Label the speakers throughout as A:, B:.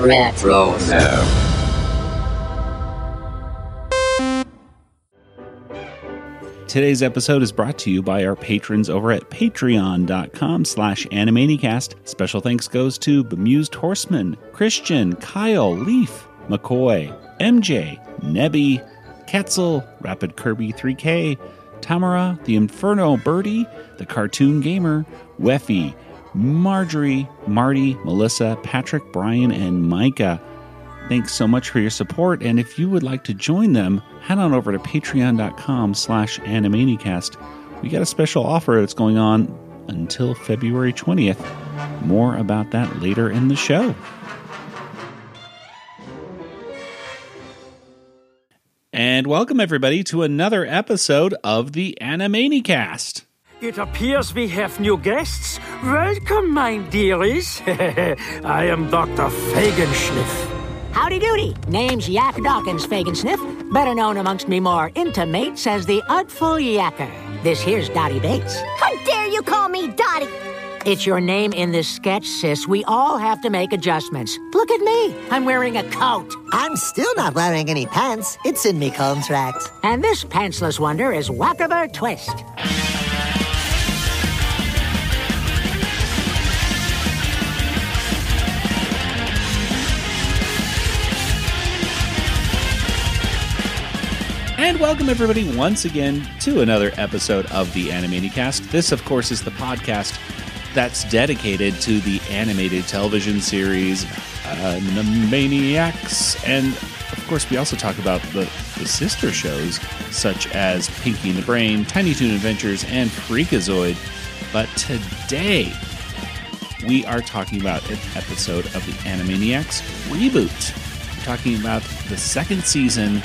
A: Retro Show.
B: Today's episode is brought to you by our patrons over at patreon.com slash animanicast. Special thanks goes to Bemused Horseman, Christian, Kyle, Leaf, McCoy, MJ, Nebby, Ketzel, Rapid Kirby 3K, Tamara, The Inferno Birdie, The Cartoon Gamer, Weffy, Marjorie, Marty, Melissa, Patrick, Brian, and Micah. Thanks so much for your support, and if you would like to join them, head on over to patreon.com slash animanicast. We got a special offer that's going on until February 20th. More about that later in the show. And welcome everybody to another episode of the Animanicast.
C: It appears we have new guests. Welcome, my dearies. I am Dr. Fagenschniff.
D: Howdy doody. Name's Yak Dawkins Fagin Sniff, better known amongst me more intimates as the Artful Yacker. This here's Dottie Bates.
E: How dare you call me Dottie?
D: It's your name in this sketch, sis. We all have to make adjustments. Look at me. I'm wearing a coat.
F: I'm still not wearing any pants. It's in me contract.
D: And this pantsless wonder is Wakkiver Twist.
B: And welcome everybody once again to another episode of the Animanicast. This, of course, is the podcast that's dedicated to the animated television series uh, Animaniacs. And of course, we also talk about the, the sister shows such as Pinky and the Brain, Tiny Toon Adventures, and Freakazoid. But today, we are talking about an episode of the Animaniacs reboot. We're talking about the second season.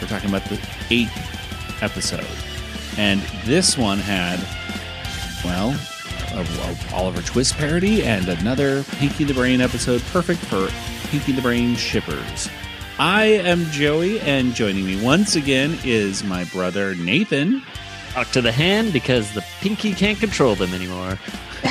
B: We're talking about the eighth episode. And this one had, well, a, a Oliver Twist parody and another Pinky the Brain episode, perfect for Pinky the Brain shippers. I am Joey, and joining me once again is my brother Nathan.
G: Talk to the hand because the pinky can't control them anymore.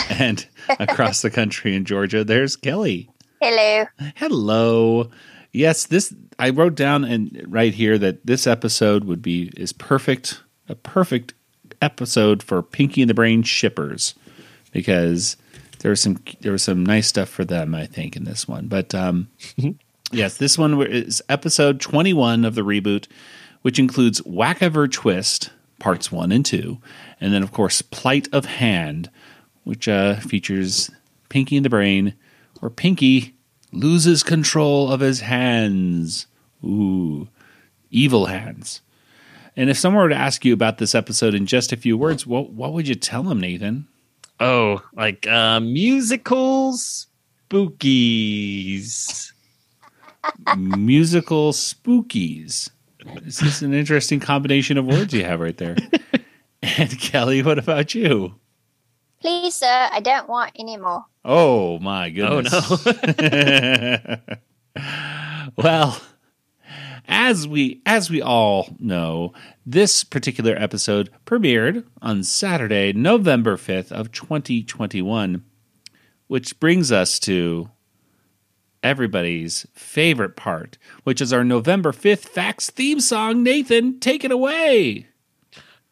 B: And across the country in Georgia, there's Kelly.
E: Hello.
B: Hello. Yes, this I wrote down and right here that this episode would be is perfect, a perfect episode for Pinky and the Brain shippers because there was some there was some nice stuff for them, I think, in this one. But um, yes, this one is episode twenty one of the reboot, which includes Wakkiver Twist parts one and two, and then of course Plight of Hand, which uh, features Pinky and the Brain, or Pinky loses control of his hands. Ooh, evil hands. And if someone were to ask you about this episode in just a few words, what what would you tell them, Nathan?
G: Oh, like uh, musical spookies.
B: Musical spookies. This is an interesting combination of words you have right there. and Kelly, what about you?
E: Please, sir, I don't want any more.
B: Oh my goodness.
G: Oh no.
B: well, as we as we all know, this particular episode premiered on Saturday, November 5th of 2021, which brings us to everybody's favorite part, which is our November 5th Facts theme song. Nathan, take it away.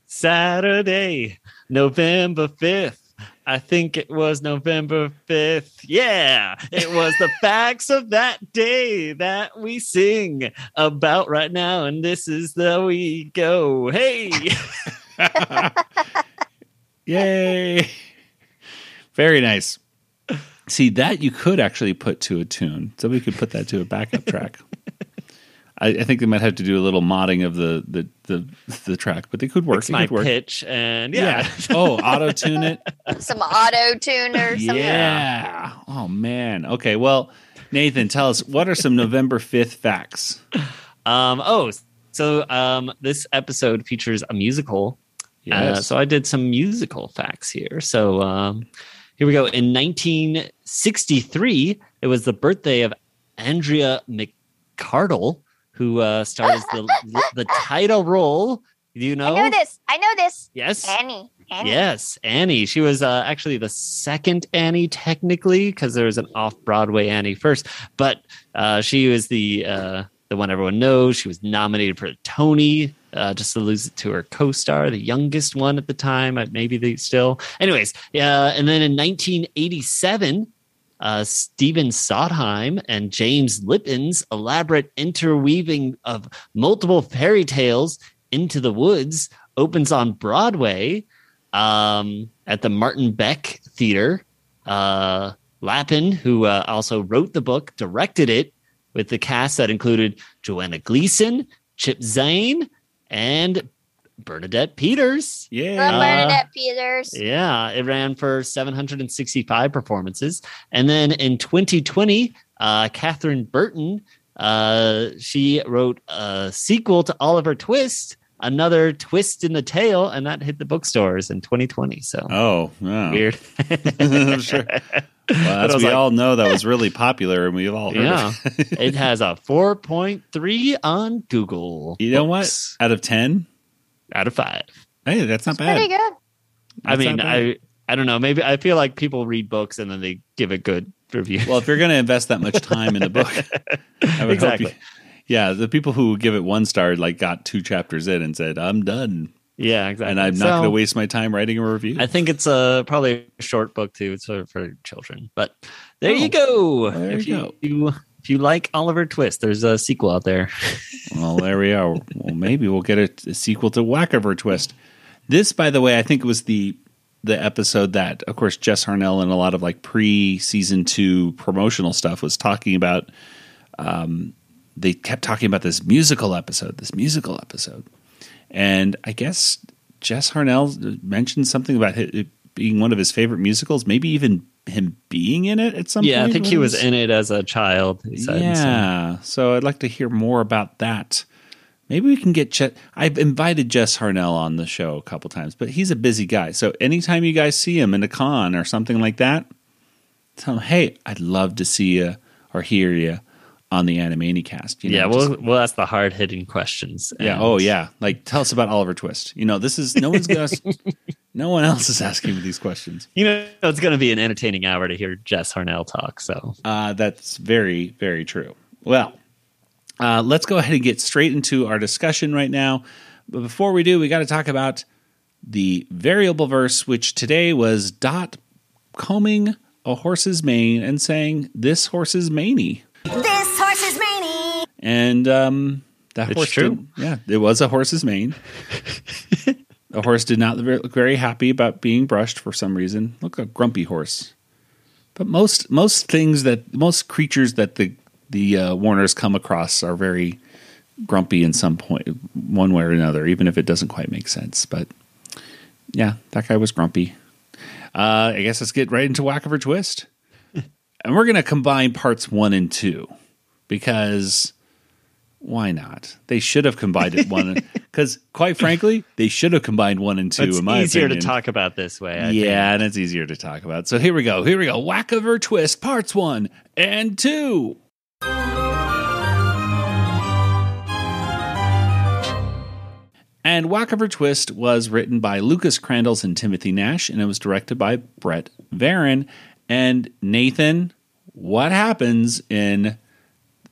G: Saturday, November 5th. I think it was November 5th. Yeah, it was the facts of that day that we sing about right now. And this is the we go. Hey,
B: Yay. Very nice. See, that you could actually put to a tune. Somebody could put that to a backup track. I, I think they might have to do a little modding of the the the, the track, but they could work.
G: it's
B: It
G: my
B: could work.
G: pitch. And yeah.
B: Oh, auto tune it.
E: Some auto tuner. Some
B: Yeah. Oh man. Okay. Well, Nathan, tell us what are some November fifth facts?
G: Um, oh, so um, this episode features a musical. Uh, so I did some musical facts here. So um, here we go. In 1963, it was the birthday of Andrea McArdle, who uh, stars the the title role. Do you know?
E: I know this. I know this.
G: Yes.
E: Annie. Annie.
G: Yes, Annie. She was uh, actually the second Annie, technically, because there was an off-Broadway Annie first. But uh, she was the uh, the one everyone knows. She was nominated for a Tony, uh, just to lose it to her co-star, the youngest one at the time. uh, Maybe they still. Anyways, yeah. And then in 1987. Uh, Stephen Sondheim and James Lapine's elaborate interweaving of multiple fairy tales into the woods opens on Broadway um, at the Martin Beck Theater. Uh, Lapine, who uh, also wrote the book, directed it with the cast that included Joanna Gleason, Chip Zien, and Bernadette Peters.
E: Love
B: Yeah.
E: Bernadette Peters.
G: Yeah, it ran for 765 performances. And then in 2020, uh, Catherine Bruton, uh, she wrote a sequel to Oliver Twist, another twist in the tale, and that hit the bookstores in 2020. So
B: Oh, yeah.
G: weird.
B: I'm sure. Well, as we
G: like-
B: all know, that was really popular, and we've all heard
G: Yeah,
B: it.
G: it has a 4.3 on Google.
B: You know what? Out of 10?
G: Out of five.
B: Hey, that's not
E: Pretty
B: bad.
E: good.
G: I mean. I I don't know. Maybe I feel like people read books and then they give a good review.
B: Well, if you're going to invest that much time in the book, I would
G: Exactly.
B: hope you. Yeah, the people who give it one star like got two chapters in and said, "I'm done,"
G: yeah, exactly.
B: and I'm not
G: So-
B: going to waste my time writing a review.
G: I think it's a probably a short book too. It's for, for children. But there
B: Oh,
G: you go.
B: there
G: if
B: you
G: you,
B: go.
G: you if you like Oliver Twist, there's a sequel out there.
B: well, there we are. Well, maybe we'll get a, a sequel to Wakkiver Twist. This, by the way, I think was the the episode that, of course, Jess Harnell and a lot of like pre season two promotional stuff was talking about. Um, they kept talking about this musical episode, this musical episode, and I guess Jess Harnell mentioned something about it being one of his favorite musicals, maybe even him being in it at some
G: yeah,
B: point.
G: I think he was in it as a child. He said,
B: Yeah. So I'd like to hear more about that. Maybe we can get Chet. I've invited Jess Harnell on the show a couple times, but he's a busy guy. So anytime you guys see him in a con or something like that, tell him, hey, I'd love to see you or hear you on the Animanicast. You know,
G: yeah, we'll we'll ask the hard hitting questions.
B: yeah. Oh, yeah. Like, tell us about Oliver Twist. You know, this is no one's gonna. no one else is asking me these questions.
G: You know, it's going to be an entertaining hour to hear Jess Harnell talk. So
B: Uh, that's very, very true. Well, uh, let's go ahead and get straight into our discussion right now. But before we do, we got to talk about the variable verse, which today was Dot combing a horse's mane and saying, This horse is maney.
E: This horse is many.
B: And um, that
G: It's
B: horse,
G: true.
B: did- yeah, it was a horse's mane. the horse did not look very happy about being brushed for some reason. Look, a grumpy horse. But most most things that most creatures that the the uh, Warners come across are very grumpy in some point, one way or another, even if it doesn't quite make sense. But yeah, that guy was grumpy. Uh, I guess let's get right into Wakkiver Twist, and we're gonna combine parts one and two because why not? They should have combined it one because, quite frankly, they should have combined one and two.
G: it's
B: in my
G: easier
B: opinion.
G: to talk about this way. I
B: yeah,
G: think.
B: and it's easier to talk about. So here we go. Here we go. Wakkiver Twist, parts one and two. And Wakkiver Twist was written by Lucas Crandalls and Timothy Nash, and it was directed by Brett Varon. And Nathan, what happens in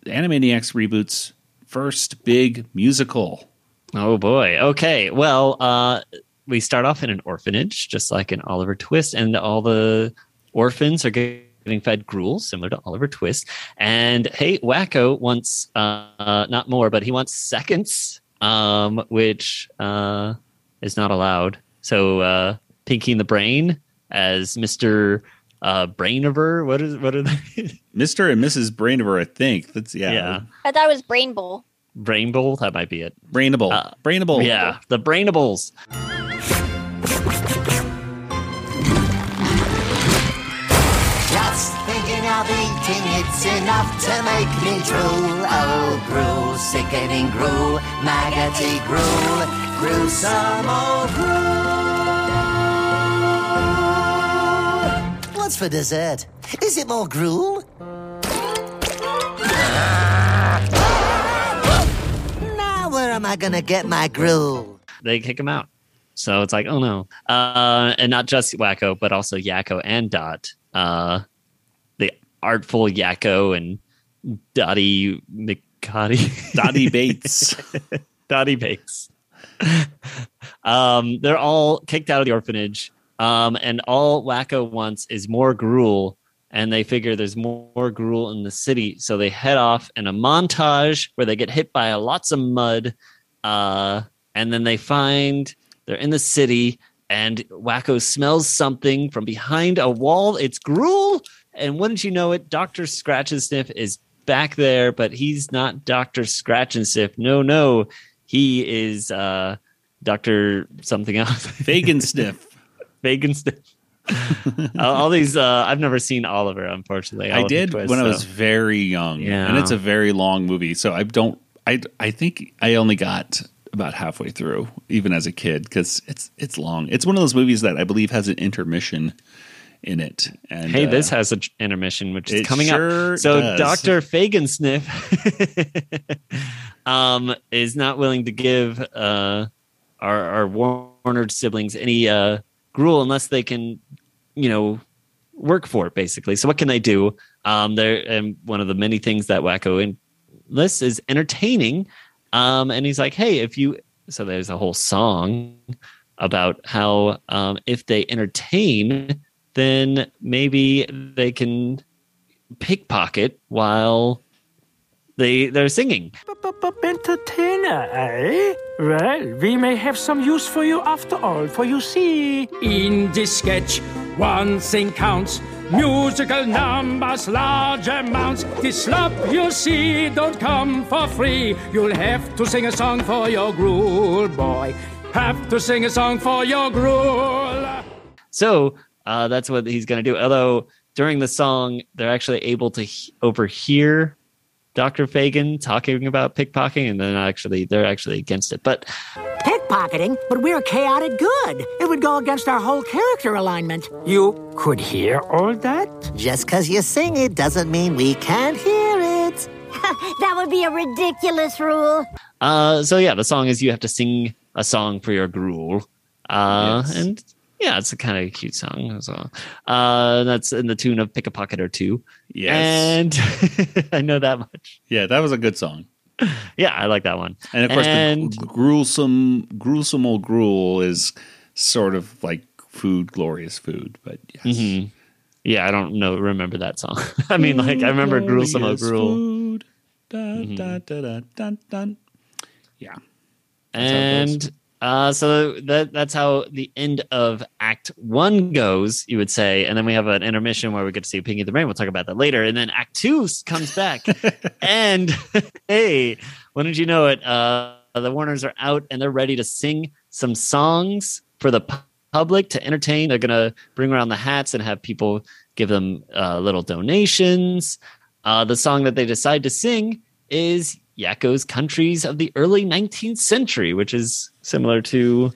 B: the Animaniacs Reboot's first big musical?
G: Oh boy. Okay. Well, uh, we start off in an orphanage, just like in Oliver Twist, and all the orphans are getting fed gruel, similar to Oliver Twist. And hey, Wakko wants uh, not more, but he wants seconds, um, which uh, is not allowed. So uh, Pinky and the Brain as Mister uh, Brainover. What is what are they?
B: Mr. and Mrs. Brainover, I think. That's yeah.
G: yeah,
E: I thought it was Brain Bowl.
G: Brain Bowl. That might be it.
B: Brainable.
G: Uh,
B: Brainable.
G: Yeah, the Brainables.
F: Just thinking of eating, it's enough to make me drool. Oh, gruel, sickening gruel, maggoty gruel, gruesome old gruel. What's for dessert? Is it more gruel? Now where am I gonna get my gruel?
G: They kick him out. So it's like, oh no. Uh, and not just Wakko, but also Yakko and Dot. Uh, the artful Yakko and Dottie McCotty.
B: Dottie Bates.
G: Dottie Bates. um, they're all kicked out of the orphanage. Um, and all Wakko wants is more gruel. And they figure there's more gruel in the city. So they head off in a montage where they get hit by lots of mud. Uh, and then they find they're in the city and Wakko smells something from behind a wall. It's gruel. And wouldn't you know it, Dr. Scratchansniff is back there, but he's not Dr. Scratchansniff. No, no. He is uh, Dr. something else.
B: Fagin Sniff.
G: Fagin Sniff. all, these, uh, I've never seen Oliver, unfortunately.
B: I did
G: Twist,
B: when I was very young.
G: Yeah.
B: And it's a very long movie. So I don't, I, I think I only got about halfway through, even as a kid, because it's, it's long. It's one of those movies that I believe has an intermission in it. And
G: Hey,
B: uh,
G: this has an intermission, which is coming
B: sure
G: up. So. Doctor Fagin Sniff um, is not willing to give uh, our, our Warner siblings any uh, gruel unless they can, you know, work for it. Basically, so what can they do? Um, there, and one of the many things that Wakko in lists is entertaining. Um, and he's like, hey, if you, so there's a whole song about how um, if they entertain, then maybe they can pickpocket while they they're singing.
C: Entertainer, eh? Well, we may have some use for you after all, for you see, in this sketch, one thing counts. Musical numbers, large amounts. This slop you see don't come for free. You'll have to sing a song for your gruel, boy. Have to sing a song for your gruel.
G: So uh, that's what he's going to do. Although during the song, they're actually able to he- overhear Dr. Fagin talking about pickpocketing, and then actually they're actually against it. But
D: Pickpocketing, but we're chaotic good. It would go against our whole character alignment.
C: You could hear all that?
F: Just 'cause you sing it doesn't mean we can't hear it.
E: that would be a ridiculous rule.
G: uh, so yeah, the song is you have to sing a song for your gruel, uh,
B: Yes.
G: and yeah, it's a kind of cute song as well. Uh, that's in the tune of "Pick a Pocket or Two.
B: Yes.
G: and I know that much.
B: yeah, that was a good song.
G: Yeah, I like that one.
B: And of course,
G: And-
B: the gruesome, gruesome old gruel is sort of like food, glorious food. But yes,
G: Mhm. Yeah, I don't know. Remember that song? I mean, like I remember gruesome
B: old
G: gruel,
B: Food. Da,
G: Mm-hmm.
B: da, da, da, dun, dun. Yeah, it
G: and uh, so that that's how the end of Act One goes. You would say, and then we have an intermission where we get to see Pinky the Brain. We'll talk about that later. And then Act Two comes back, and hey, when did you know it? Uh, the Warners are out and they're ready to sing some songs for the public to entertain. They're gonna bring around the hats and have people give them uh, little donations. Uh, the song that they decide to sing is Yakko's Countries of the Early 19th Century, which is similar to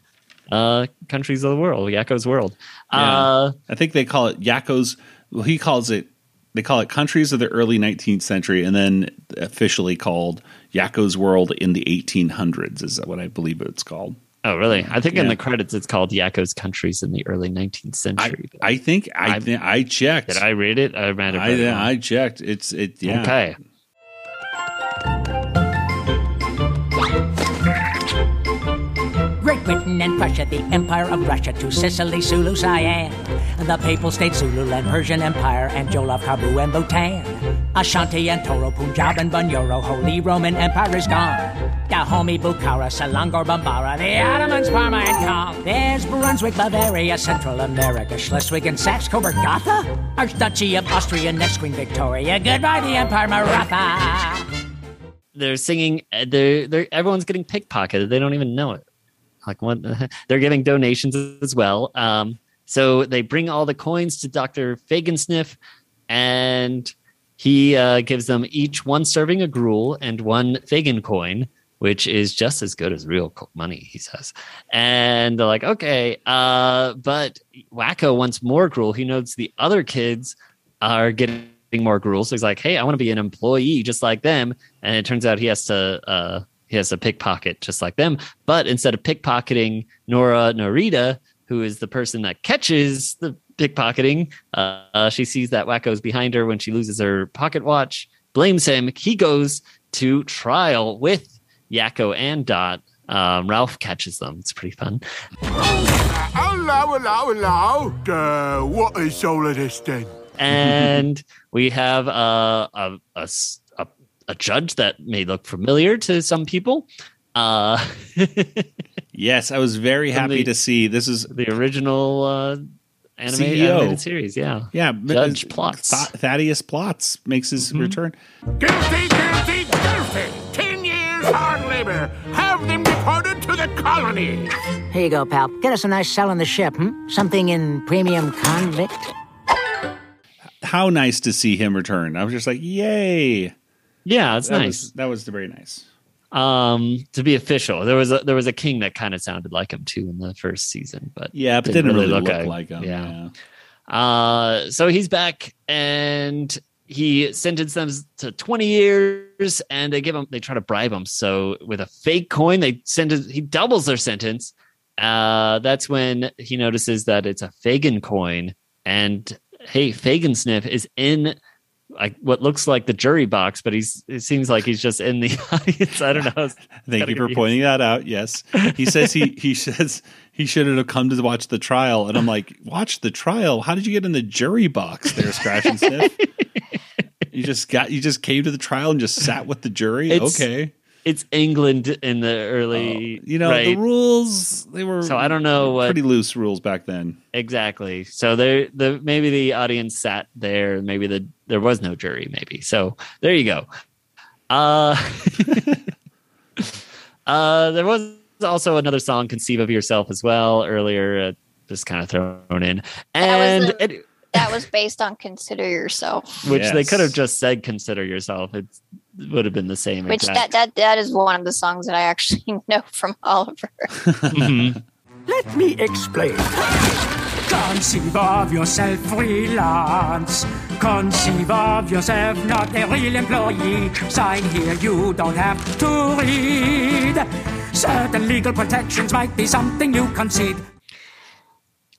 G: uh, Countries of the World, Yakko's World. Uh,
B: I think they call it Yakko's. Well, he calls it. They call it countries of the early 19th century, and then officially called Yakko's World in the 1800s. Is what I believe it's called.
G: oh, really? I think in the credits it's called Yakko's Countries in the Early 19th Century.
B: I think I
G: I-
B: I checked.
G: Did I read it? I read it.
B: I. I checked. It's it. Yeah.
G: Okay.
D: Britain and Prussia, the Empire of Russia, to Sicily, Sulu, Siam, the Papal State, Zululand, Persian Empire, and Jolof, Kabu, and Bhutan, Ashanti and Toro, Punjab and Bunyoro, Holy Roman Empire is gone. Dahomey, Bukhara, Selangor, Bambara, the Ottomans, Parma, and Kong. There's Brunswick, Bavaria, Central America, Schleswig and Saxe, Coburg, Gotha, Archduchy of Austria, next Queen Victoria. Goodbye, the Empire, Maratha.
G: They're singing. They're, they're everyone's getting pickpocketed. They don't even know it. Like what? They're giving donations as well. Um, so they bring all the coins to Doctor Fagensniff, and he uh, gives them each one serving of gruel and one Fagin coin, which is just as good as real money. He says, and they're like, okay, uh, but Wakko wants more gruel. He knows the other kids are getting more gruel, so he's like, hey, I want to be an employee just like them. And it turns out he has to. Uh, he has to pickpocket just like them. But instead of pickpocketing Nora Norita, who is the person that catches the pickpocketing, uh, uh, she sees that Wakko's behind her when she loses her pocket watch, blames him. He goes to trial with Yakko and Dot. Um, Ralph catches them. It's pretty fun.
A: Hello, hello, hello. Uh, what is all of this then?
G: and we have uh, a, a, a, a judge that may look familiar to some people. Uh,
B: yes, I was very happy
G: the-
B: to see this is
G: the original uh, anime, animated series. Yeah,
B: yeah
G: Judge
B: uh,
G: Plotz.
B: Th- Thaddeus Plotz makes his return.
A: Guilty, guilty, guilty. Ten years hard labor. Have them deported to the colony.
D: Here you go, pal. Get us a nice cell on the ship, hmm? Something in premium convict?
B: How nice to see him return! I was just like, yay!
G: Yeah, it's
B: That
G: nice.
B: was that was very nice.
G: um, to be official, there was a there was a king that kind of sounded like him too in the first season, but
B: Yeah, but didn't, really, look, like him.
G: Yeah. Uh, so he's back and he sentenced them to 20 years and they give him, they try to bribe him. So with a fake coin, they sentence, he doubles their sentence. Uh, that's when he notices that it's a Fagin coin and hey, Fagin Sniff is in like what looks like the jury box, but he's, it seems like he's just in the audience. I don't know.
B: Thank you for pointing that out. Yes, he says he he says he should have come to watch the trial, and I'm like, watch the trial? How did you get in the jury box there, Scratchansniff? you just got you just came to the trial and just sat with the jury.
G: It's-
B: okay,
G: It's England in the early,
B: you know the rules they were
G: So I don't know what
B: pretty loose rules back then.
G: Exactly. So there, the maybe the audience sat there. Maybe the there was no jury. Maybe. So there you go. Uh, uh, there was also another song, "Conceive of Yourself" as well earlier, uh, just kind of thrown in, and
H: That was
G: it,
H: That was based on Consider Yourself,
G: which they could have just said "Consider Yourself." It would have been the same.
H: which
G: exact-
H: that, that that is one of the songs that I actually know from Oliver.
G: Mhm.
C: Let me explain. Conceive of yourself freelance. Conceive of yourself not a real employee. Sign here, you don't have to read. Certain legal protections might be something you concede.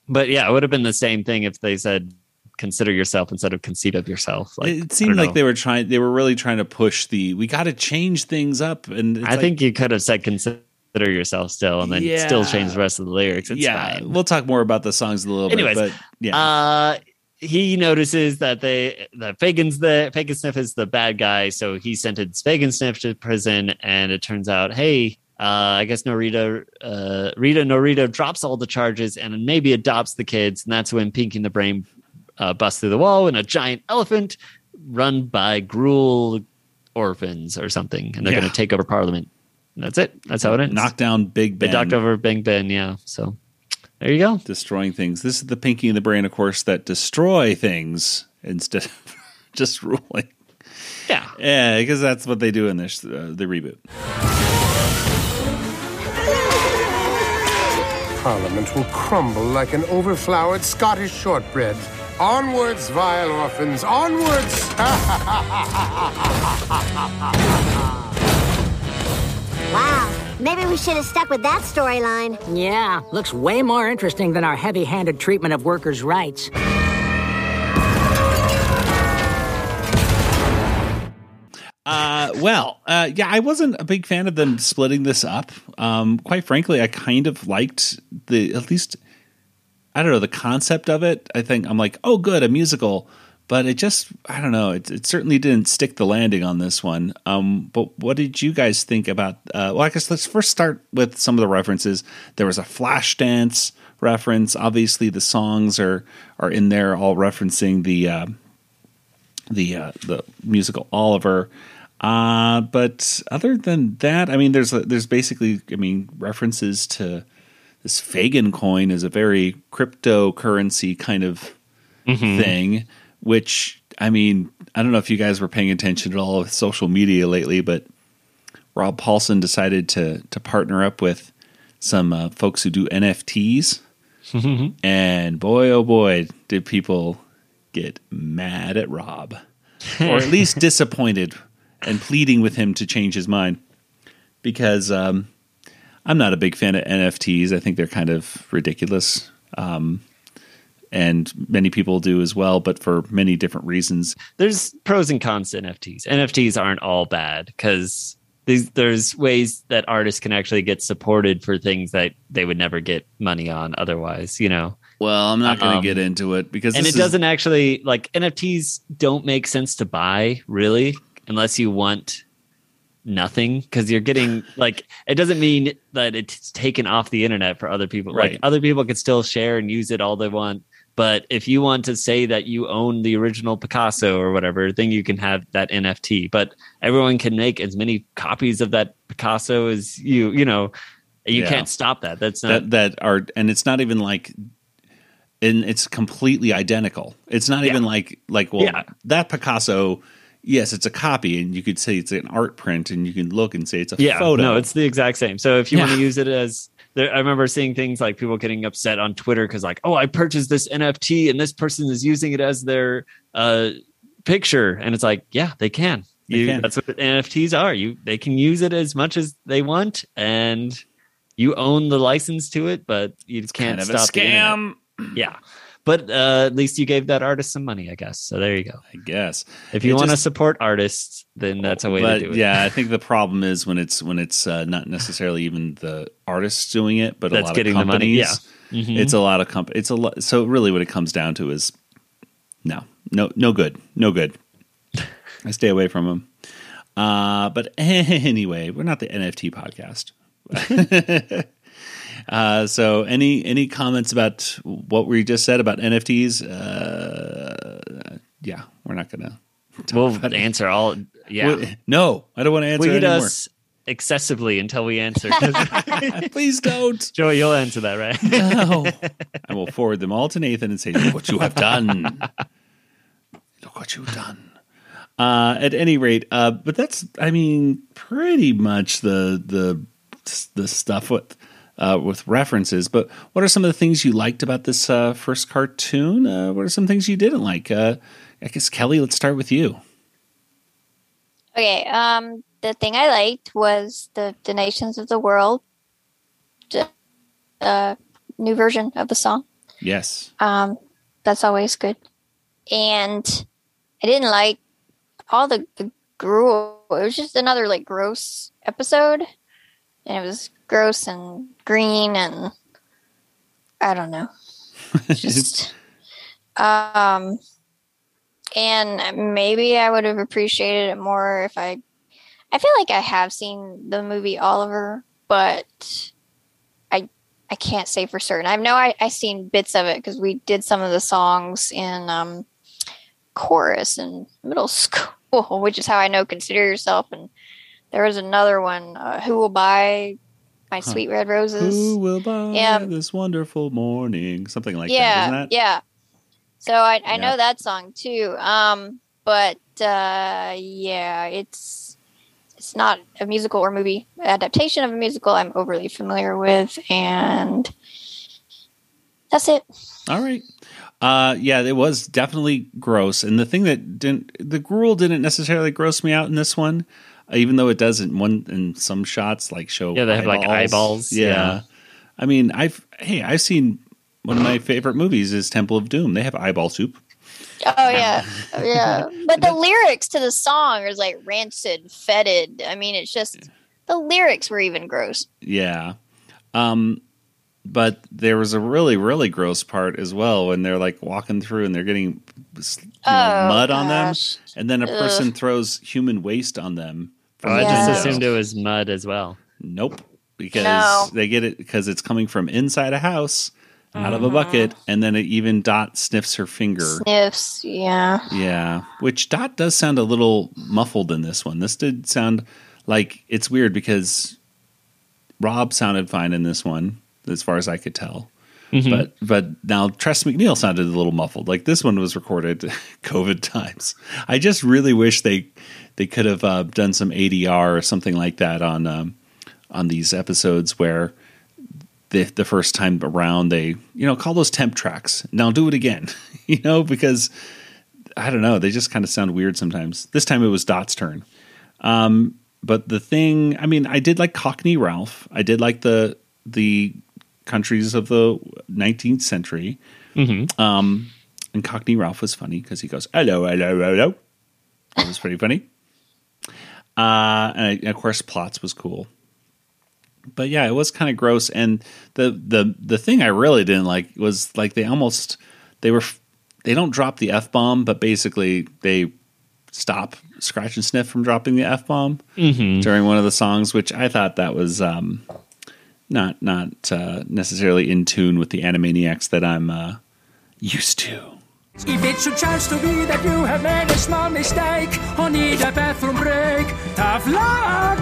G: But yeah, it would have been the same thing if they said "Consider Yourself" instead of conceit of Yourself." Like,
B: it seemed like they were trying. They were really trying to push the. We got to change things up, and it's
G: I
B: like-
G: think you could have said consider yourself still and then still change the rest of the lyrics. It's
B: yeah,
G: fine.
B: we'll talk more about the songs a little
G: Anyways,
B: bit. But yeah,
G: Uh he notices that they that Fagin's the Fagin Sniff is the bad guy, so he sentenced Fagin Sniff to prison, and it turns out, hey, uh, I guess Norita uh Rita Norita drops all the charges and maybe adopts the kids, and that's when Pinky and the Brain uh, busts through the wall in a giant elephant run by Gruel orphans or something, and they're
B: Yeah.
G: gonna take over Parliament. And that's it. That's how it ends.
B: knock down Big Ben.
G: They
B: Ben.
G: knocked over Bang Ben, yeah. So there you go.
B: destroying things. This is the pinky and the brain, of course, that destroy things instead of just ruling.
G: Yeah.
B: Yeah, because that's what they do in this uh, the reboot.
A: Parliament will crumble like an overflowered Scottish shortbread. Onwards, vile orphans, onwards!
E: Wow. Maybe we should have stuck with that storyline.
D: Yeah, looks way more interesting than our heavy handed treatment of workers' rights.
B: Uh, well, uh, yeah, I wasn't a big fan of them splitting this up. Um, quite frankly, I kind of liked the at least I don't know the concept of it. I think I'm like, oh, good, a musical, but it just I don't know. It, it certainly didn't stick the landing on this one. Um, but what did you guys think about? Uh, well, I guess let's first start with some of the references. There was a flash dance reference. Obviously, the songs are are in there, all referencing the. Uh, the uh, the musical Oliver. Uh, but other than that, I mean, there's there's basically, I mean, references to this Fagin coin is a very cryptocurrency kind of thing. Which I mean, I don't know if you guys were paying attention at all with social media lately, but Rob Paulsen decided to to partner up with some uh, folks who do NFTs, and boy, oh boy, did people get mad at Rob, or at least disappointed and pleading with him to change his mind. because um, I'm not a big fan of NFTs. I think they're kind of ridiculous. Um, and many people do as well, but for many different reasons.
G: There's pros and cons to NFTs. NFTs aren't all bad because there's ways that artists can actually get supported for things that they would never get money on otherwise. You know.
B: Well, I'm not going to um, get into it because
G: and it is... doesn't actually like NFTs don't make sense to buy really unless you want nothing because you're getting like it doesn't mean that it's taken off the internet for other people. Right. Like other people can still share and use it all they want. But if you want to say that you own the original Picasso or whatever, then you can have that NFT. But everyone can make as many copies of that Picasso as you, you know, you yeah. can't stop that. That's
B: not that, that are, and it's not even like, and it's completely identical. It's not yeah. even like, like, well, yeah. that Picasso, yes, it's a copy, and you could say it's an art print, and you can look and say it's a
G: yeah,
B: photo.
G: No, it's the exact same. So if you want to use it as I remember seeing things like people getting upset on Twitter because like, oh, I purchased this NFT and this person is using it as their uh, picture, and it's like, yeah, they can. They you, can. That's what NFTs are. You they can use it as much as they want, and you own the license to it, but you it's can't kind of stop.
B: scam.
G: Yeah but uh, at least you gave that artist some money, I guess. So there you go.
B: I guess
G: if you want to support artists, then that's a way
B: but,
G: to do it.
B: Yeah, I think the problem is when it's when it's uh, not necessarily even the artists doing it, but that's a lot getting of companies. The money. Yeah, mm-hmm. it's a lot of companies. It's a lot. So really, what it comes down to is no, no, no good, no good. I stay away from them. Uh, but anyway, we're not the NFT podcast. Uh, so, any any comments about what we just said about NFTs? Uh, yeah, we're not gonna.
G: We'll answer all. Yeah,
B: no, I don't want to answer Tweet anymore.
G: us excessively until we answer.
B: Please don't,
G: Joey. You'll answer that, right?
B: no, I will forward them all to Nathan and say, "Look what you have done! Look what you've done." Uh, at any rate, uh, but that's, I mean, pretty much the the the stuff with uh, with references. But what are some of the things you liked about this uh, first cartoon? Uh, what are some things you didn't like? Uh, I guess Kelly, let's start with you.
H: Okay, um, the thing I liked was the the nations of the world, uh, new version of the song.
B: Yes,
H: um, that's always good. And I didn't like all the, the gruel. It was just another like gross episode, and it was gross and green and I don't know. Just um and maybe I would have appreciated it more if I I feel like I have seen the movie Oliver, but I I can't say for certain. I know I I seen bits of it because we did some of the songs in um chorus in middle school, which is how I know consider yourself and there was another one, uh, Who Will Buy my huh. sweet red roses.
B: Who will buy yeah. this wonderful morning? Something like
H: yeah,
B: that,
H: Yeah. So I, I yeah. know that song too. Um, but uh, yeah, it's it's not a musical or movie adaptation of a musical I'm overly familiar with, and that's it.
B: All right. Uh, yeah, it was definitely gross. And the thing that didn't, the gruel didn't necessarily gross me out in this one even though it doesn't. one in some shots like show
G: yeah they eyeballs. have like eyeballs
B: yeah. yeah. i mean i've hey i've seen one of my favorite movies is temple of doom they have eyeball soup
H: oh yeah oh, yeah but the lyrics to the song is like rancid fetid i mean it's just the lyrics were even gross
B: yeah um but there was a really really gross part as well when they're like walking through and they're getting you know, oh, mud gosh. on them and then a person Ugh. throws human waste on them
G: Oh, I just assumed it was mud as well.
B: Nope, because no. they get it because it's coming from inside a house, out of a bucket, mm-hmm. and then it even Dot sniffs her finger.
H: Sniffs, yeah,
B: yeah. Which Dot does sound a little muffled in this one. This did sound like it's weird because Rob sounded fine in this one, as far as I could tell. Mm-hmm. But but now Tress MacNeille sounded a little muffled. Like this one was recorded COVID times. I just really wish they they could have uh, done some ADR or something like that on um, on these episodes where the the first time around they you know call those temp tracks. Now do it again, you know because I don't know they just kind of sound weird sometimes. This time it was Dot's turn. Um, but the thing, I mean, I did like Cockney Ralph. I did like the the countries of the 19th century.
G: Mm-hmm.
B: Um, and Cockney Ralph was funny because he goes, "Hello, hello, hello." That was pretty funny. Uh, and, of course, Plotz was cool. But yeah, it was kind of gross. And the the the thing I really didn't like was like they almost they were they don't drop the f bomb, but basically they stop Scratchansniff from dropping the f bomb
G: Mhm.
B: during one of the songs, which I thought that was um, not not uh, necessarily in tune with the Animaniacs that I'm uh, used to.
C: If it should chance to be that you have made a small mistake or need a bathroom break, tough luck.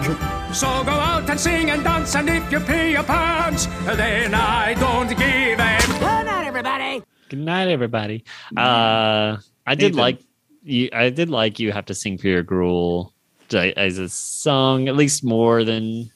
C: So go out and sing and dance, and if you pee your pants, then I don't give a. Good night, everybody.
G: Good night, everybody. Uh, I did
B: Nathan.
G: like you. I did like you have to sing for your gruel to- as a song, at least more than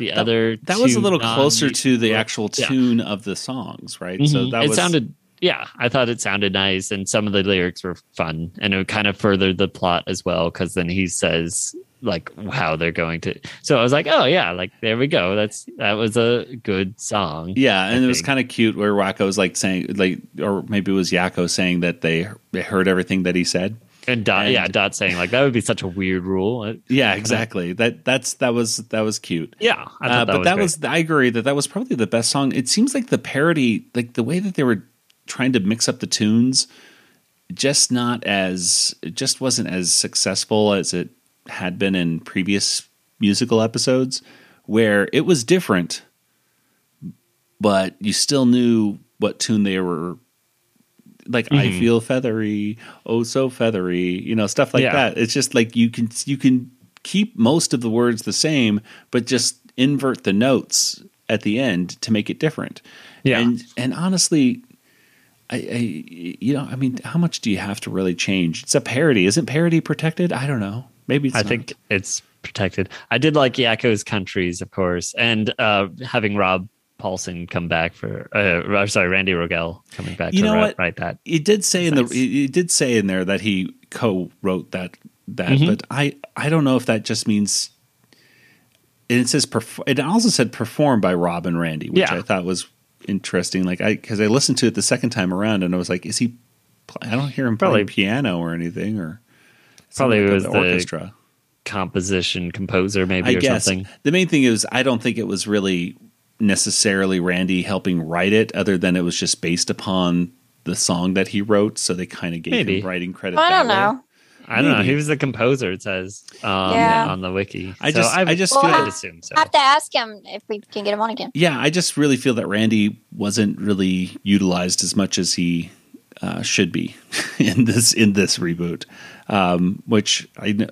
G: the other.
B: That was a little closer to the actual
G: Yeah.
B: tune of the songs, right? So
G: Mhm.
B: that
G: it
B: was
G: sounded. Yeah, I thought it sounded nice, and some of the lyrics were fun, and it kind of furthered the plot as well. Because then he says like how they're going to. So I was like, oh yeah, like there we go. That's that was a good song.
B: Yeah, and it was kind of cute where Wakko was like saying, like, or maybe it was Yakko saying that they heard everything that he said.
G: And Dot,
B: And-
G: yeah, Dot saying like that would be such a weird rule. Uh,
B: Yeah, exactly. That that's that was that was cute.
G: Yeah, I thought
B: Uh,
G: that
B: but
G: was
B: that was I agree that that was probably the best song. It seems like the parody, like the way that they were trying to mix up the tunes, just not as it just wasn't as successful as it had been in previous musical episodes, where it was different, but you still knew what tune they were. Like I
G: Mhm.
B: feel feathery, oh so feathery, you know stuff like
G: Yeah.
B: that. It's just like you can you can keep most of the words the same, but just invert the notes at the end to make it different.
G: Yeah.
B: and and honestly, I, I you know I mean, how much do you have to really change? It's a parody, isn't parody protected? I don't know. Maybe it's
G: I
B: not.
G: think it's protected. I did like Yakko's countries, of course, and uh, having Rob Paulsen come back for, uh, or sorry, Randy Rogel coming back
B: You
G: to
B: know
G: write,
B: what?
G: write that.
B: It did say in
G: Nice.
B: the it did say in there that he co-wrote that that,
G: Mhm.
B: but I I don't know if that just means. And it says perf- it also said performed by Rob and Randy, which
G: Yeah.
B: I thought was interesting. Like I because I listened to it the second time around and I was like, is he? I don't hear him
G: Probably-
B: playing piano or anything or
G: Probably
B: like
G: was
B: that,
G: the
B: orchestra.
G: composition composer, maybe
B: I
G: or
B: guess
G: something.
B: the main thing is I don't think it was really necessarily Randy helping write it, other than it was just based upon the song that he wrote. So they kind of gave
G: Maybe.
B: him writing credit.
H: I don't
B: that way.
H: know.
G: I don't know. He was the composer. It says um,
H: Yeah.
G: on the wiki.
B: I just,
G: So
B: just- I just
H: Well,
B: feel
H: I-
B: like-
G: assume so.
H: I have to ask him if we can get him on again.
B: Yeah, I just really feel that Randy wasn't really utilized as much as he uh, should be in this in this reboot, um, which I, kn-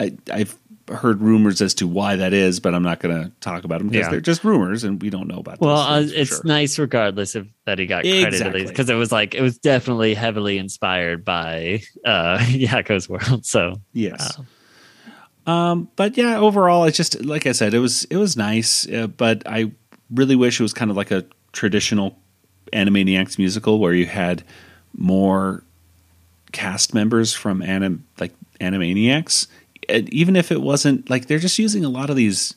B: I I've heard rumors as to why that is, but I'm not going to talk about them because
G: Yeah.
B: they're just rumors and we don't know about.
G: Well, uh, it's
B: sure.
G: nice regardless of that he got credited
B: Exactly.
G: because it was like it was definitely heavily inspired by uh Yakko's World. So
B: Yes.
G: uh,
B: Um, but yeah, overall, it's just like I said, it was it was nice, uh, but I really wish it was kind of like a traditional Animaniacs musical where you had more cast members from anim like Animaniacs, even if it wasn't like they're just using a lot of these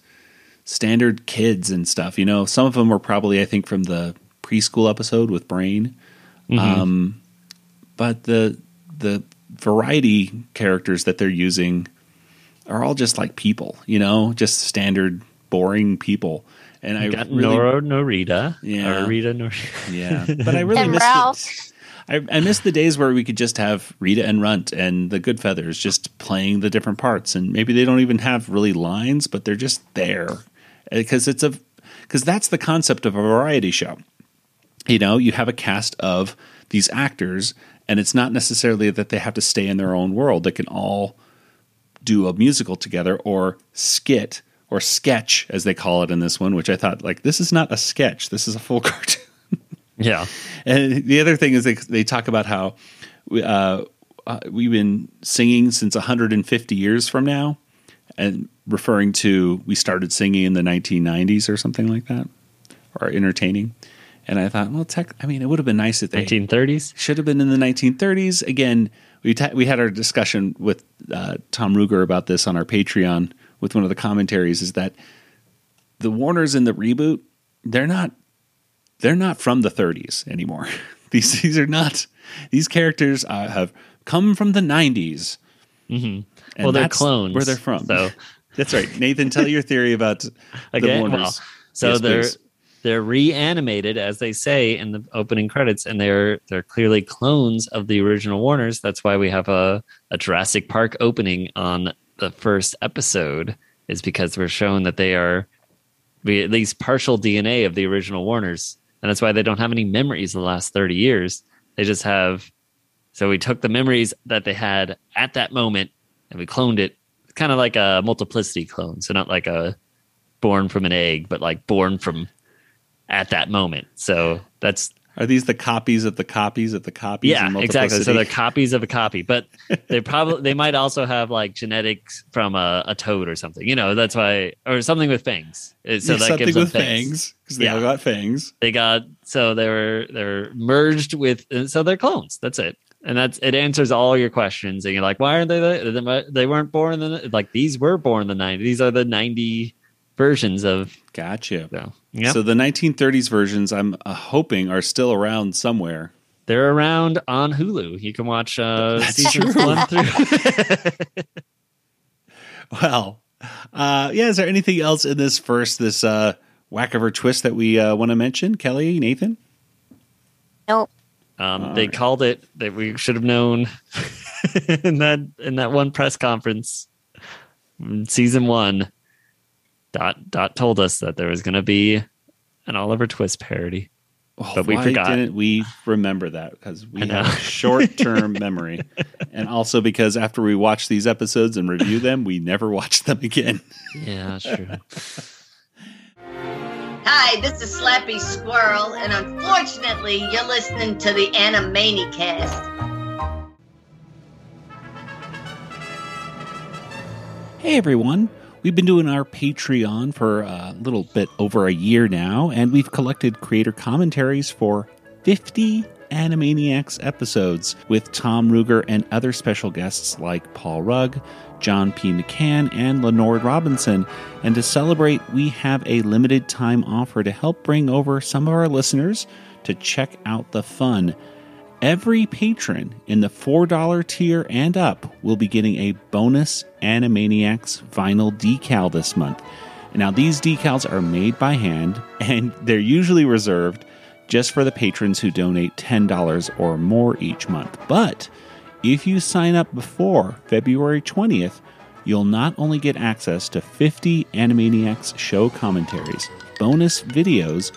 B: standard kids and stuff. You know, some of them were probably I think from the preschool episode with Brain,
G: Mhm.
B: um, but the the variety characters that they're using are all just like people, you know, just standard boring people. And I
G: got
B: really,
G: Nora Norita.
B: Yeah.
G: Or Rita Norita.
B: yeah, but I really
H: And
B: miss
H: Ralph.
B: the, I, I miss the days where we could just have Rita and Runt and the Goodfeathers just playing the different parts, and maybe they don't even have really lines, but they're just there uh, because it's a because that's the concept of a variety show. You know, you have a cast of these actors, and it's not necessarily that they have to stay in their own world. They can all do a musical together or skit or sketch as they call it in this one which i thought like this is not a sketch this is a full cartoon
G: Yeah.
B: and the other thing is they, they talk about how uh, uh, we've been singing since 150 years from now and referring to we started singing in the 1990s or something like that or entertaining and i thought well tech i mean it would have been nice if they
G: 1930s.
B: should have been in the 1930s. Again, we ta- we had our discussion with uh, Tom Ruegger about this on our Patreon with one of the commentaries is that the Warners in the reboot, they're not they're not from the 30s anymore. these these are not these characters uh, have come from the 90s.
G: Mm-hmm. Well, they're clones.
B: Where they're from.
G: So
B: that's right. Nathan, tell your theory about
G: okay,
B: the Warners.
G: Well, so
B: Yes,
G: they're
B: please.
G: they're reanimated as they say in the opening credits, and they're they're clearly clones of the original Warners. That's why we have a, a Jurassic Park opening on the first episode, is because we're shown that they are we, at least partial DNA of the original Warners, and that's why they don't have any memories the last thirty years. They just have. So we took the memories that they had at that moment and we cloned it, kind of like a multiplicity clone. So not like a born from an egg, but like born from at that moment. So that's
B: Are these the copies of the copies of the copies?
G: yeah, exactly. So they're copies of a copy, but they probably they might also have like genetics from a, a toad or something. You know, that's why or something with fangs. Uh, So
B: Yeah,
G: that
B: something
G: gives them
B: with fangs because they
G: Yeah.
B: all got fangs.
G: They got so they were they're merged with so they're clones. That's it. And that's it answers all your questions. And you're like, why aren't they the, they weren't born in the like these were born in the 90s. These are the 90 versions of
B: Gotcha.
G: so yeah.
B: So the 1930s versions, I'm uh, hoping, are still around somewhere.
G: they're around on Hulu. You can watch uh
B: That's
G: seasons
B: true.
G: one through
B: Well, uh, yeah. Is there anything else in this first this uh, Wakkiver Twist that we uh, want to mention, Kelly, Nathan?
H: Nope.
G: Um, they called it that we should have known in that in that one press conference, in season one. Dot Dot told us that there was going to be an Oliver Twist parody, oh, but we
B: Why
G: forgot.
B: didn't we remember that? Because we have short-term memory, and also because after we watch these episodes and review them, we never watch them again.
G: Yeah, that's true.
I: Hi, this is Slappy Squirrel, and unfortunately, you're listening to the Animanicast.
B: Hey everyone, we've been doing our Patreon for a little bit over a year now, and we've collected creator commentaries for 50 Animaniacs episodes with Tom Ruegger and other special guests like Paul Rugg, John P. McCann, and Lenore Robinson. And to celebrate, we have a limited time offer to help bring over some of our listeners to check out the fun. Every patron in the $4 tier and up will be getting a bonus Animaniacs vinyl decal this month. Now, these decals are made by hand and they're usually reserved just for the patrons who donate $10 or more each month. But if you sign up before February 20th, you'll not only get access to 50 Animaniacs show commentaries, bonus videos,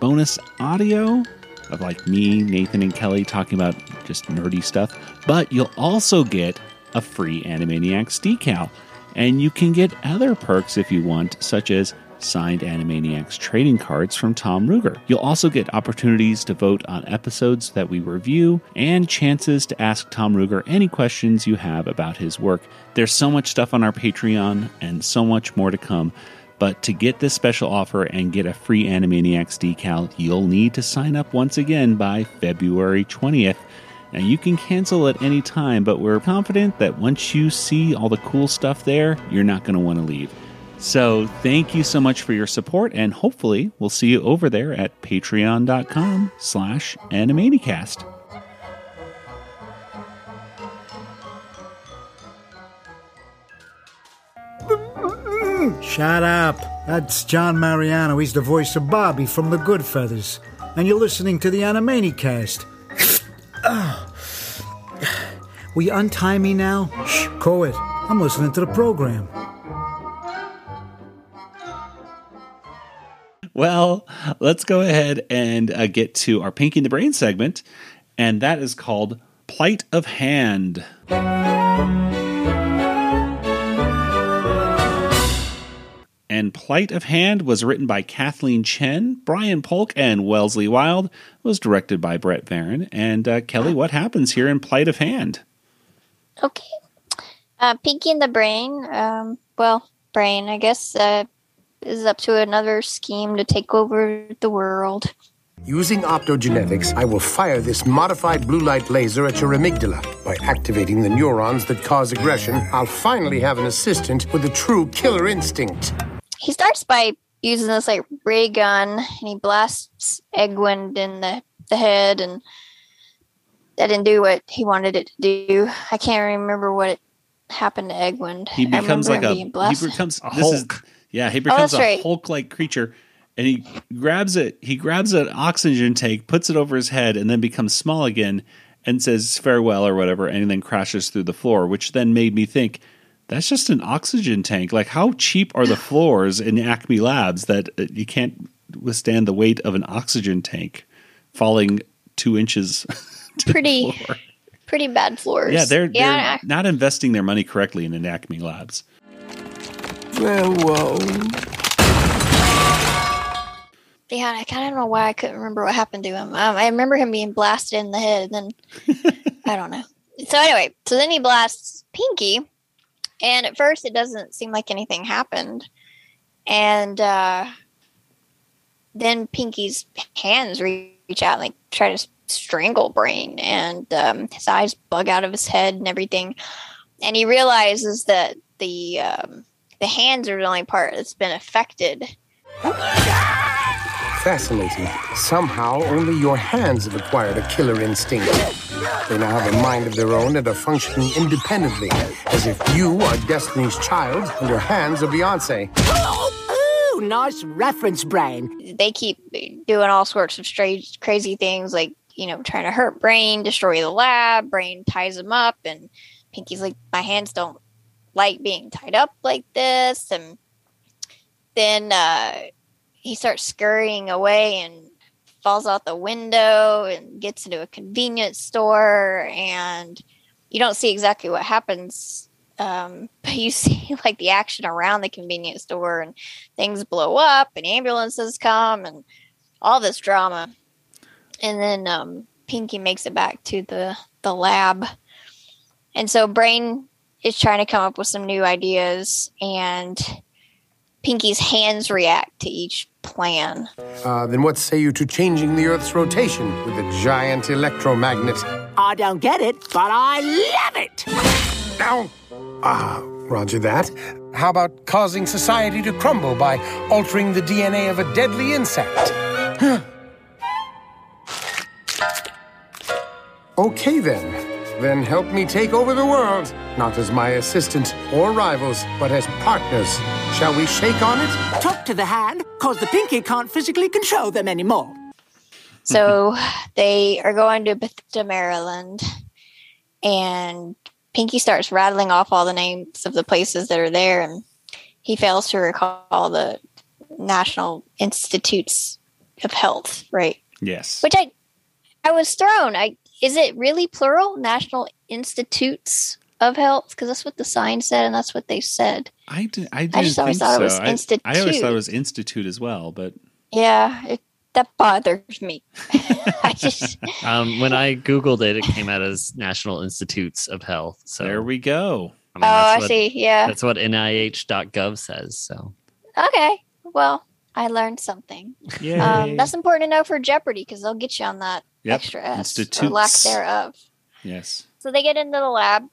B: bonus audio of like me, Nathan, and Kelly talking about just nerdy stuff, but you'll also get a free Animaniacs decal. And you can get other perks if you want, such as signed Animaniacs trading cards from Tom Ruegger. You'll also get opportunities to vote on episodes that we review and chances to ask Tom Ruegger any questions you have about his work. There's so much stuff on our Patreon and so much more to come. But to get this special offer and get a free Animaniacs decal, you'll need to sign up once again by February 20th. Now, you can cancel at any time, but we're confident that once you see all the cool stuff there, you're not going to want to leave. So, thank you so much for your support, and hopefully, we'll see you over there at patreon.com slash animanicast.
J: Shut up. That's John Mariano. He's the voice of Bobby from The Goodfeathers. And you're listening to the Animanicast. Ah. Will you untie me now? Shh, Coed. I'm listening to the program.
B: Well, let's go ahead and uh, get to our Pinky in the Brain segment, and that is called Plight of Hand. And Plight of Hand was written by Kathleen Chen, Brian Polk, and Wellesley Wild. Was directed by Brett Varon. And uh, Kelly, what happens here in Plight of Hand?
H: Okay. Uh, Pinky in the Brain, um, well, Brain, I guess, uh, is up to another scheme to take over the world.
A: Using optogenetics, I will fire this modified blue light laser at your amygdala. By activating the neurons that cause aggression, I'll finally have an assistant with a true killer instinct.
H: He starts by using this like ray gun and he blasts Egwin in the, the head and that didn't do what he wanted it to do. I can't remember what happened to Egwin.
B: He becomes like a he becomes
G: a
B: this is
G: Hulk.
B: yeah, he oh, becomes
H: that's
B: a
H: right.
B: Hulk-like creature and he grabs it he grabs an oxygen tank, puts it over his head and then becomes small again and says farewell or whatever and then crashes through the floor, which then made me think that's just an oxygen tank. Like how cheap are the floors in Acme Labs that uh, you can't withstand the weight of an oxygen tank falling 2 inches to the
H: Pretty
B: floor?
H: pretty bad floors.
B: Yeah, they're, they're
H: yeah.
B: not investing their money correctly in an Acme Labs.
A: Farewell.
H: Yeah, I kind of don't know why I couldn't remember what happened to him. Um, I remember him being blasted in the head, and then I don't know. So anyway, so then he blasts Pinky, and at first it doesn't seem like anything happened, and uh, then Pinky's hands reach out and like try to strangle Brain, and um, his eyes bug out of his head and everything, and he realizes that the um, the hands are the only part that's been affected.
A: Fascinating. Somehow, only your hands have acquired a killer instinct. They now have a mind of their own and are functioning independently, as if you are Destiny's child and your hands are Beyonce.
K: Ooh, nice reference, Brain.
H: they keep doing all sorts of strange, crazy things, like you know, trying to hurt Brain, destroy the lab. Brain ties him up, and Pinky's like, "My hands don't like being tied up like this." And then uh, he starts scurrying away and falls out the window and gets into a convenience store, and you don't see exactly what happens. Um, but you see like the action around the convenience store and things blow up and ambulances come and all this drama. And then um, Pinky makes it back to the, the lab. And so Brain is trying to come up with some new ideas, and Pinky's hands react to each plan.
A: Uh, then what say you to changing the Earth's rotation with a giant electromagnet?
K: I don't get it, but I love it.
A: Now, ah, roger that. How about causing society to crumble by altering the DNA of a deadly insect? okay then. Then help me take over the world, not as my assistant or rivals, but as partners. Shall we shake on it?
K: Talk to the hand, cause the pinky can't physically control them anymore.
H: So they are going to Bethesda, Maryland, and Pinky starts rattling off all the names of the places that are there, and he fails to recall the National Institutes of Health, right?
B: Yes.
H: Which I, I was thrown. I is it really plural? National Institutes of Health, because that's what the sign said, and that's what they said.
B: I, did, I, didn't
H: I just always
B: think
H: thought it was
B: so. I-
H: institute.
B: I, always thought it was institute as well, but
H: Yeah, it, that bothers me. I just
G: Um, when I googled it, it came out as National Institutes of Health. So
B: there we go.
G: I mean,
H: Oh, I
G: what-
H: see. Yeah.
G: that's what NIH.gov says. So
H: Okay. Well, I learned something.
B: Yay.
H: Um, that's important to know for Jeopardy because they'll get you on that
B: Yep.
H: extra S or lack thereof.
B: yes.
H: So they get into the lab,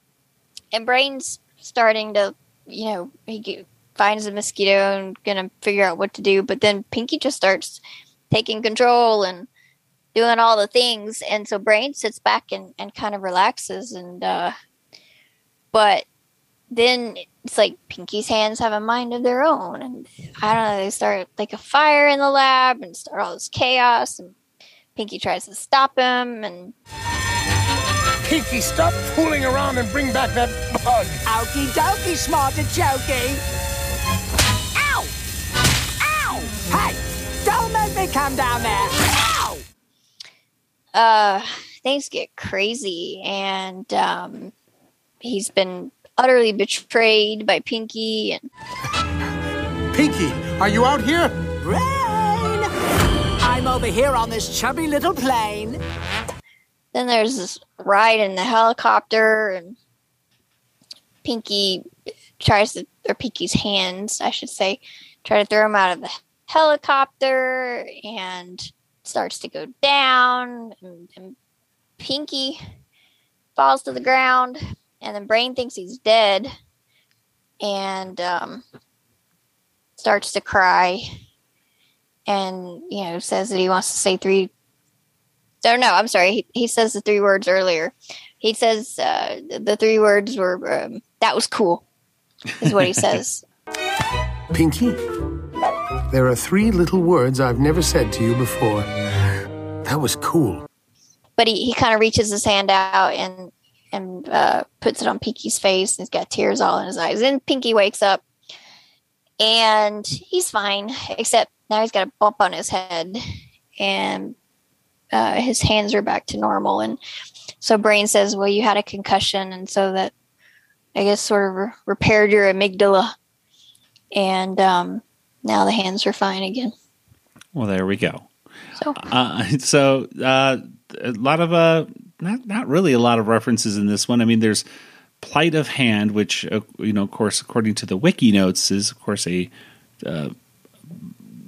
H: and Brain's starting to, you know, he finds a mosquito and gonna figure out what to do. But then Pinky just starts taking control and doing all the things, and so Brain sits back and, and kind of relaxes. And uh, but then it's like Pinky's hands have a mind of their own, and I don't know. They start like a fire in the lab and start all this chaos, and Pinky tries to stop him, and
A: Pinky, stop fooling around and bring back that bug.
K: Okie dokie, smarter jokey. Ow! Ow! Hey, don't make me come down there. Ow!
H: uh things get crazy and um he's been utterly betrayed by pinky and
A: Pinky, are you out here?
K: Rain! I'm over here on this chubby little plane.
H: then there's this ride in the helicopter and pinky tries to or pinky's hands i should say try to throw him out of the helicopter and starts to go down, and, and Pinky falls to the ground, and then Brain thinks he's dead, and um, starts to cry, and you know says that he wants to say three. Oh no, I'm sorry. He, he says the three words earlier. He says uh, the three words were um, "that was cool," is what he says.
A: Pinky, there are three little words I've never said to you before. That was cool.
H: But he, he kind of reaches his hand out and and uh, puts it on Pinky's face. And he's got tears all in his eyes. And Pinky wakes up and he's fine, except now he's got a bump on his head and uh, his hands are back to normal. And so Brain says, Well, you had a concussion. And so that, I guess, sort of re- repaired your amygdala. And um, now the hands are fine again.
B: Well, there we go.
H: So,
B: uh, so uh, a lot of uh, not not really a lot of references in this one. I mean, there's plight of hand, which uh, you know, of course, according to the wiki notes, is of course a uh,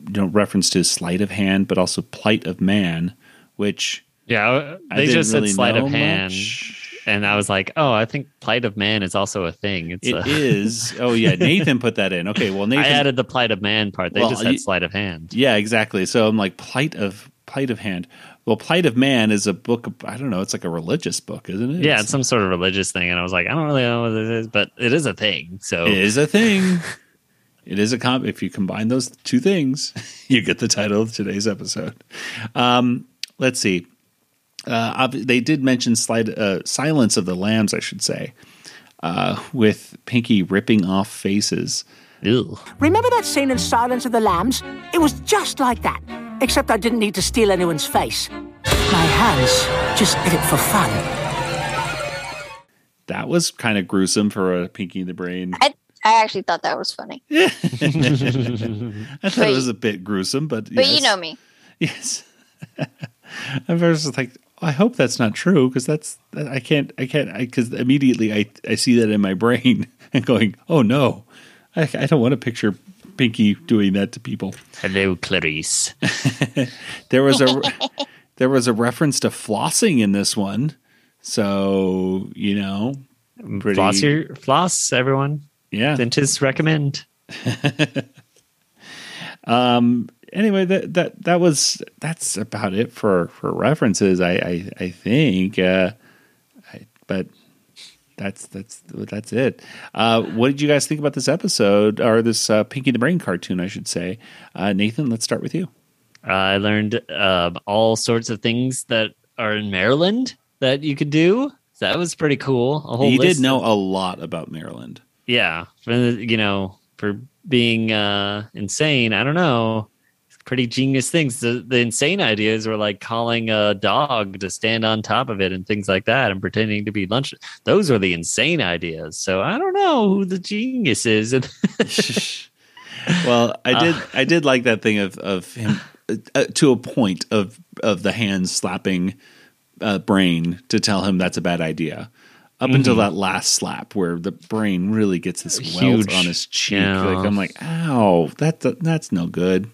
B: you know reference to sleight of hand, but also plight of man, which
G: yeah,
B: I
G: they just said
B: really
G: sleight of hand,
B: much.
G: and I was like, oh, I think plight of man is also a thing. It's
B: It
G: a-
B: is. Oh yeah, Nathan put that in. Okay, well Nathan
G: I added the plight of man part. They
B: Well,
G: just had sleight of hand.
B: Yeah, exactly. So I'm like plight of plight of hand. Well, plight of man is a book. I don't know. It's like a religious book, isn't it?
G: Yeah, it's some sort of religious thing, and I was like, I don't really know what it is, but it is a thing. So
B: It is a thing. It is a comp. If you combine those two things, you get the title of today's episode. Um, let's see. Uh, ob- they did mention slide, uh, Silence of the Lambs, I should say, uh, with Pinky ripping off faces.
G: Ew.
K: Remember that scene in Silence of the Lambs? It was just like that, except I didn't need to steal anyone's face. My hands just did it for fun.
B: That was kind of gruesome for a Pinky in the Brain.
H: I, I actually thought that was funny.
B: I thought it was a bit gruesome, but
H: But
B: yes.
H: you know me.
B: Yes. I was just like, I hope that's not true because that's I can't I can't because immediately I I see that in my brain and going, oh no, I, I don't want to picture Pinky doing that to people.
G: Hello, Clarice.
B: There was a there was a reference to flossing in this one, so you know, pretty,
G: Floss your floss, everyone.
B: yeah.
G: Dentists recommend.
B: Um. Anyway, that that that was that's about it for for references. I I, I think. Uh, I, but that's that's that's it. Uh, what did you guys think about this episode or this uh, Pinky the Brain cartoon? I should say. Uh, Nathan, let's start with you.
G: Uh, I learned um, all sorts of things that are in Maryland that you could do. So that was pretty cool. A whole
B: you did know
G: of-
B: a lot about Maryland.
G: yeah, for you know, for being uh, insane. I don't know. Pretty genius things. The, the insane ideas were like calling a dog to stand on top of it and things like that, and pretending to be lunch. Those are the insane ideas. So I don't know who the genius is.
B: Well, I did.
G: Uh.
B: I did like that thing of of him uh, to a point of of the hands slapping uh, brain to tell him that's a bad idea. Up until
G: Mhm.
B: that last slap, where the brain really gets this welt on his cheek,
G: Yeah.
B: like I'm like, ow, that that's no good.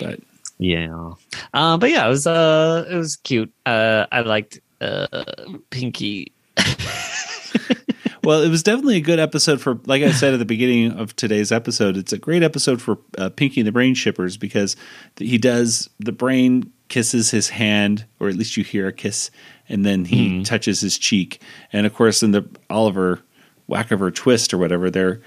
B: But
G: Yeah. Uh, but yeah, it was uh it was cute. Uh I liked uh Pinky.
B: well, it was definitely a good episode for, like I said at the beginning of today's episode, it's a great episode for uh, Pinky and the Brain Shippers because he does the brain kisses his hand, or at least you hear a kiss, and then he
G: Hmm.
B: touches his cheek. And of course, in the Oliver Wakkiver Twist or whatever, they're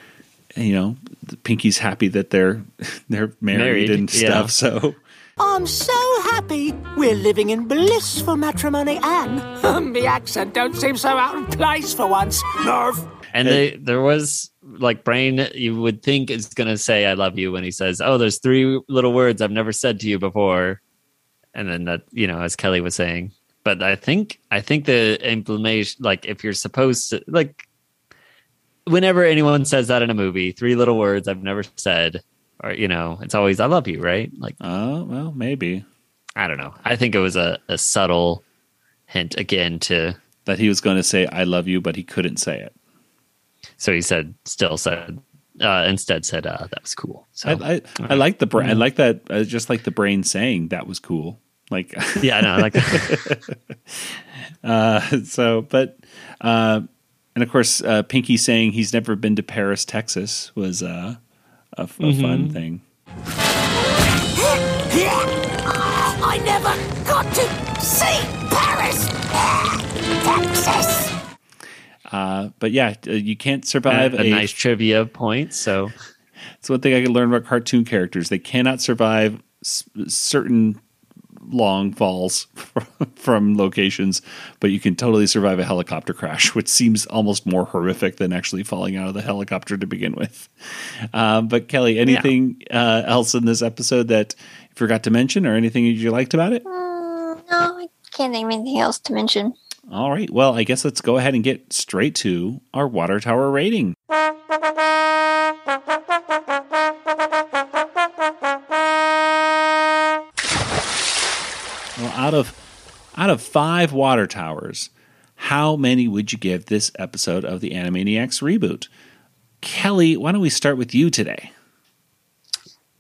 B: you know, Pinky's happy that they're they're married,
G: Married,
B: and
G: yeah.
B: stuff. So
K: I'm so happy we're living in blissful matrimony, and the accent don't seem so out of place for once. Nerve.
G: And they, there was like Brain you would think is gonna say I love you when he says, Oh, there's three little words I've never said to you before. And then that, you know, as Kelly was saying. But I think I think the implementation like if you're supposed to like whenever anyone says that in a movie, three little words I've never said, or you know, it's always I love you, right? Like
B: oh well, maybe.
G: I don't know. I think it was a, a subtle hint again to
B: that he was going to say "I love you," but he couldn't say it.
G: so he said still said uh instead said uh that was cool. So
B: I, I, I like the brain. I like that. I just like the brain saying that was cool. Like
G: yeah, no, I like
B: uh, so, but uh, and of course, uh, Pinky saying he's never been to Paris, Texas, was uh, a, a
G: Mm-hmm.
B: fun thing.
K: I never got to see Paris, Texas.
B: Uh, but yeah, uh, you can't survive
G: a, a nice trivia point. So
B: It's one thing I can learn about cartoon characters. They cannot survive s- certain long falls from locations, but you can totally survive a helicopter crash, which seems almost more horrific than actually falling out of the helicopter to begin with. Um, but Kelly, anything uh, else in this episode that you forgot to mention, or anything you liked about it?
H: Mm, no, I can't think of anything else to mention.
B: All right. Well, I guess let's go ahead and get straight to our water tower rating. out of out of five water towers, how many would you give this episode of the Animaniacs reboot? Kelly, why don't we start with you today?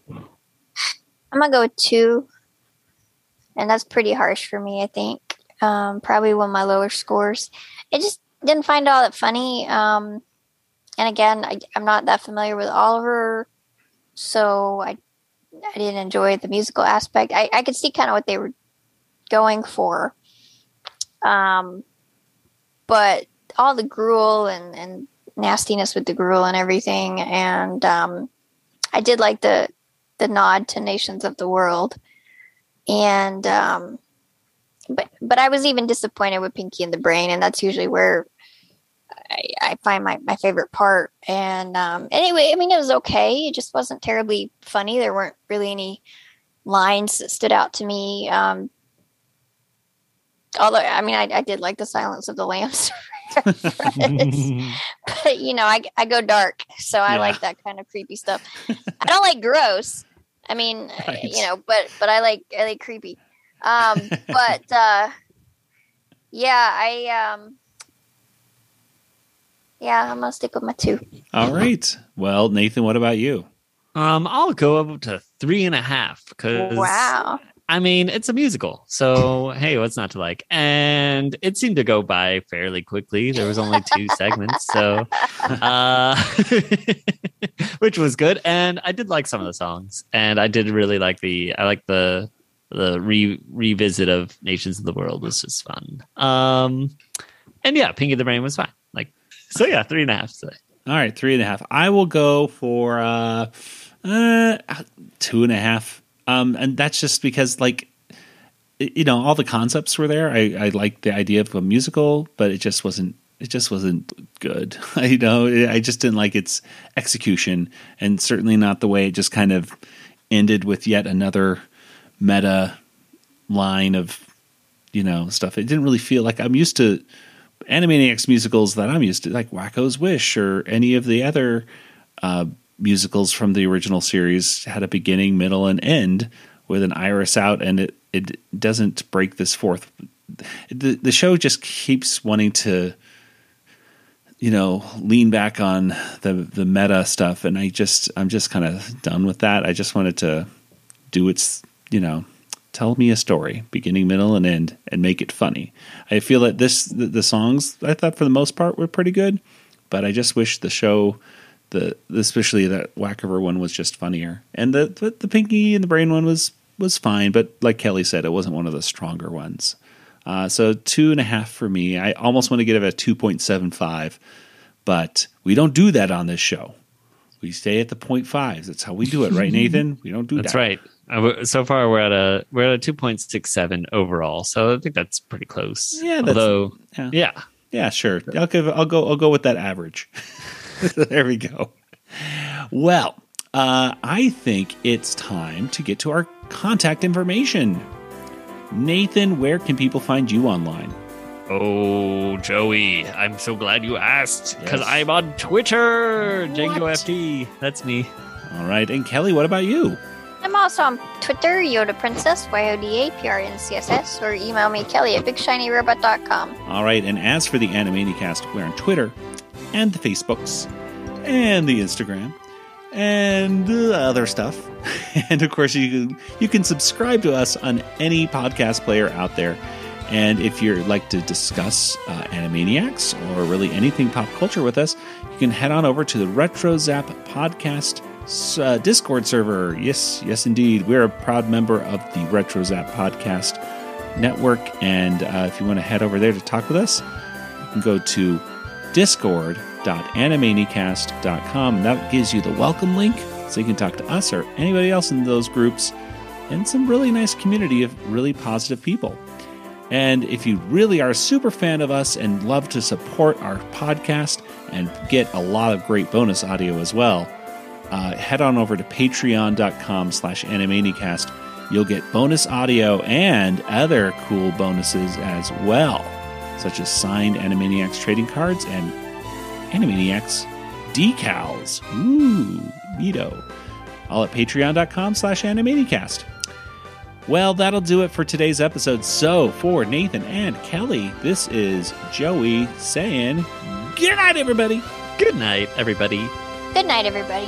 H: I'm gonna go with two, and that's pretty harsh for me. I think um, probably one of my lower scores. I just didn't find all that funny. Um, and again, I, I'm not that familiar with Oliver, so I I didn't enjoy the musical aspect. I, I could see kind of what they were going for, um, but all the gruel and and nastiness with the gruel and everything, and um, I did like the the nod to nations of the world. And um but but i was even disappointed with pinky and the brain. And that's usually where i, I find my, my favorite part. And um anyway i mean it was okay. It just wasn't terribly funny. There weren't really any lines that stood out to me. Um although i mean i, I did like the silence of the lambs but you know, I, I go dark, so I
L: Yeah.
H: like that kind of creepy stuff. I don't like gross. I mean, uh,
L: Right.
H: you know, but but I like I like creepy. Um, but uh, yeah, I um, yeah, I'm gonna stick with my two.
B: All right. Well, Nathan, what about you?
G: Um, I'll go up to three and a half because
H: Wow.
G: I mean, it's a musical, so hey, what's not to like? And it seemed to go by fairly quickly. There was only two segments, so uh, which was good. And I did like some of the songs, and I did really like the I like the the re revisit of Nations of the World was just fun. Um, and yeah, Pinky the Brain was fine. Like, so yeah, three and a half today.
B: All right, three and a half. I will go for uh, uh, two and a half. Um, and that's just because, like, you know, all the concepts were there. I, I liked the idea of a musical, but it just wasn't. It just wasn't good. you know, I just didn't like its execution, and certainly not the way it just kind of ended with yet another meta line of you know stuff. It didn't really feel like I'm used to Animaniacs musicals that I'm used to, like Wakko's Wish or any of the other uh, musicals from the original series, had a beginning, middle, and end with an iris out, and it it doesn't break this fourth. The the show just keeps wanting to, you know, lean back on the the meta stuff, and I just I'm just kind of done with that. I just wanted to do its you know tell me a story beginning middle and end and make it funny i feel that this the, the songs i thought for the most part were pretty good but i just wish the show the especially that Wakkiver one was just funnier and the, the the pinky and the brain one was was fine but like kelly said it wasn't one of the stronger ones uh, so two and a half for me i almost want to give it a 2.75 but we don't do that on this show we stay at the point fives that's how we do it right nathan we don't do
G: That's
B: that That's
G: right. Uh, So far, we're at a we're at a two point six seven overall. So I think that's pretty close.
B: Yeah, that's-
G: Although,
B: yeah.
G: yeah,
B: Yeah, sure. I'll give. I'll go. I'll go with that average. there we go. Well, uh, I think it's time to get to our contact information. Nathan, where can people find you online?
G: Oh, Joey, I'm so glad you asked because
B: Yes.
G: I'm on Twitter. Django FT. That's me.
B: All right, and Kelly, what about you?
H: I'm also on Twitter, Yoda Princess, Y-O-D-A-P-R-N-C-S-S, or email me, Kelly at BigShinyRobot.com.
B: All right, and as for the Animanicast, we're on Twitter and the Facebooks and the Instagram and uh, other stuff. And of course, you can, you can subscribe to us on any podcast player out there. And if you'd like to discuss uh, Animaniacs or really anything pop culture with us, you can head on over to the Retro Zap Podcast uh, Discord server. Yes, yes, indeed. We're a proud member of the Retro Zap Podcast Network. And uh, if you want to head over there to talk with us, you can go to discord.animanicast.com. That gives you the welcome link so you can talk to us or anybody else in those groups and some really nice community of really positive people. And if you really are a super fan of us and love to support our podcast and get a lot of great bonus audio as well, uh, head on over to patreon.com slash animanicast. You'll get bonus audio and other cool bonuses as well, such as signed Animaniacs trading cards and Animaniacs decals. Ooh, neato. All at patreon.com slash animanicast. Well, that'll do it for today's episode. So, for Nathan and Kelly, this is Joey saying good night, everybody.
G: Good night, everybody.
H: Good night, everybody.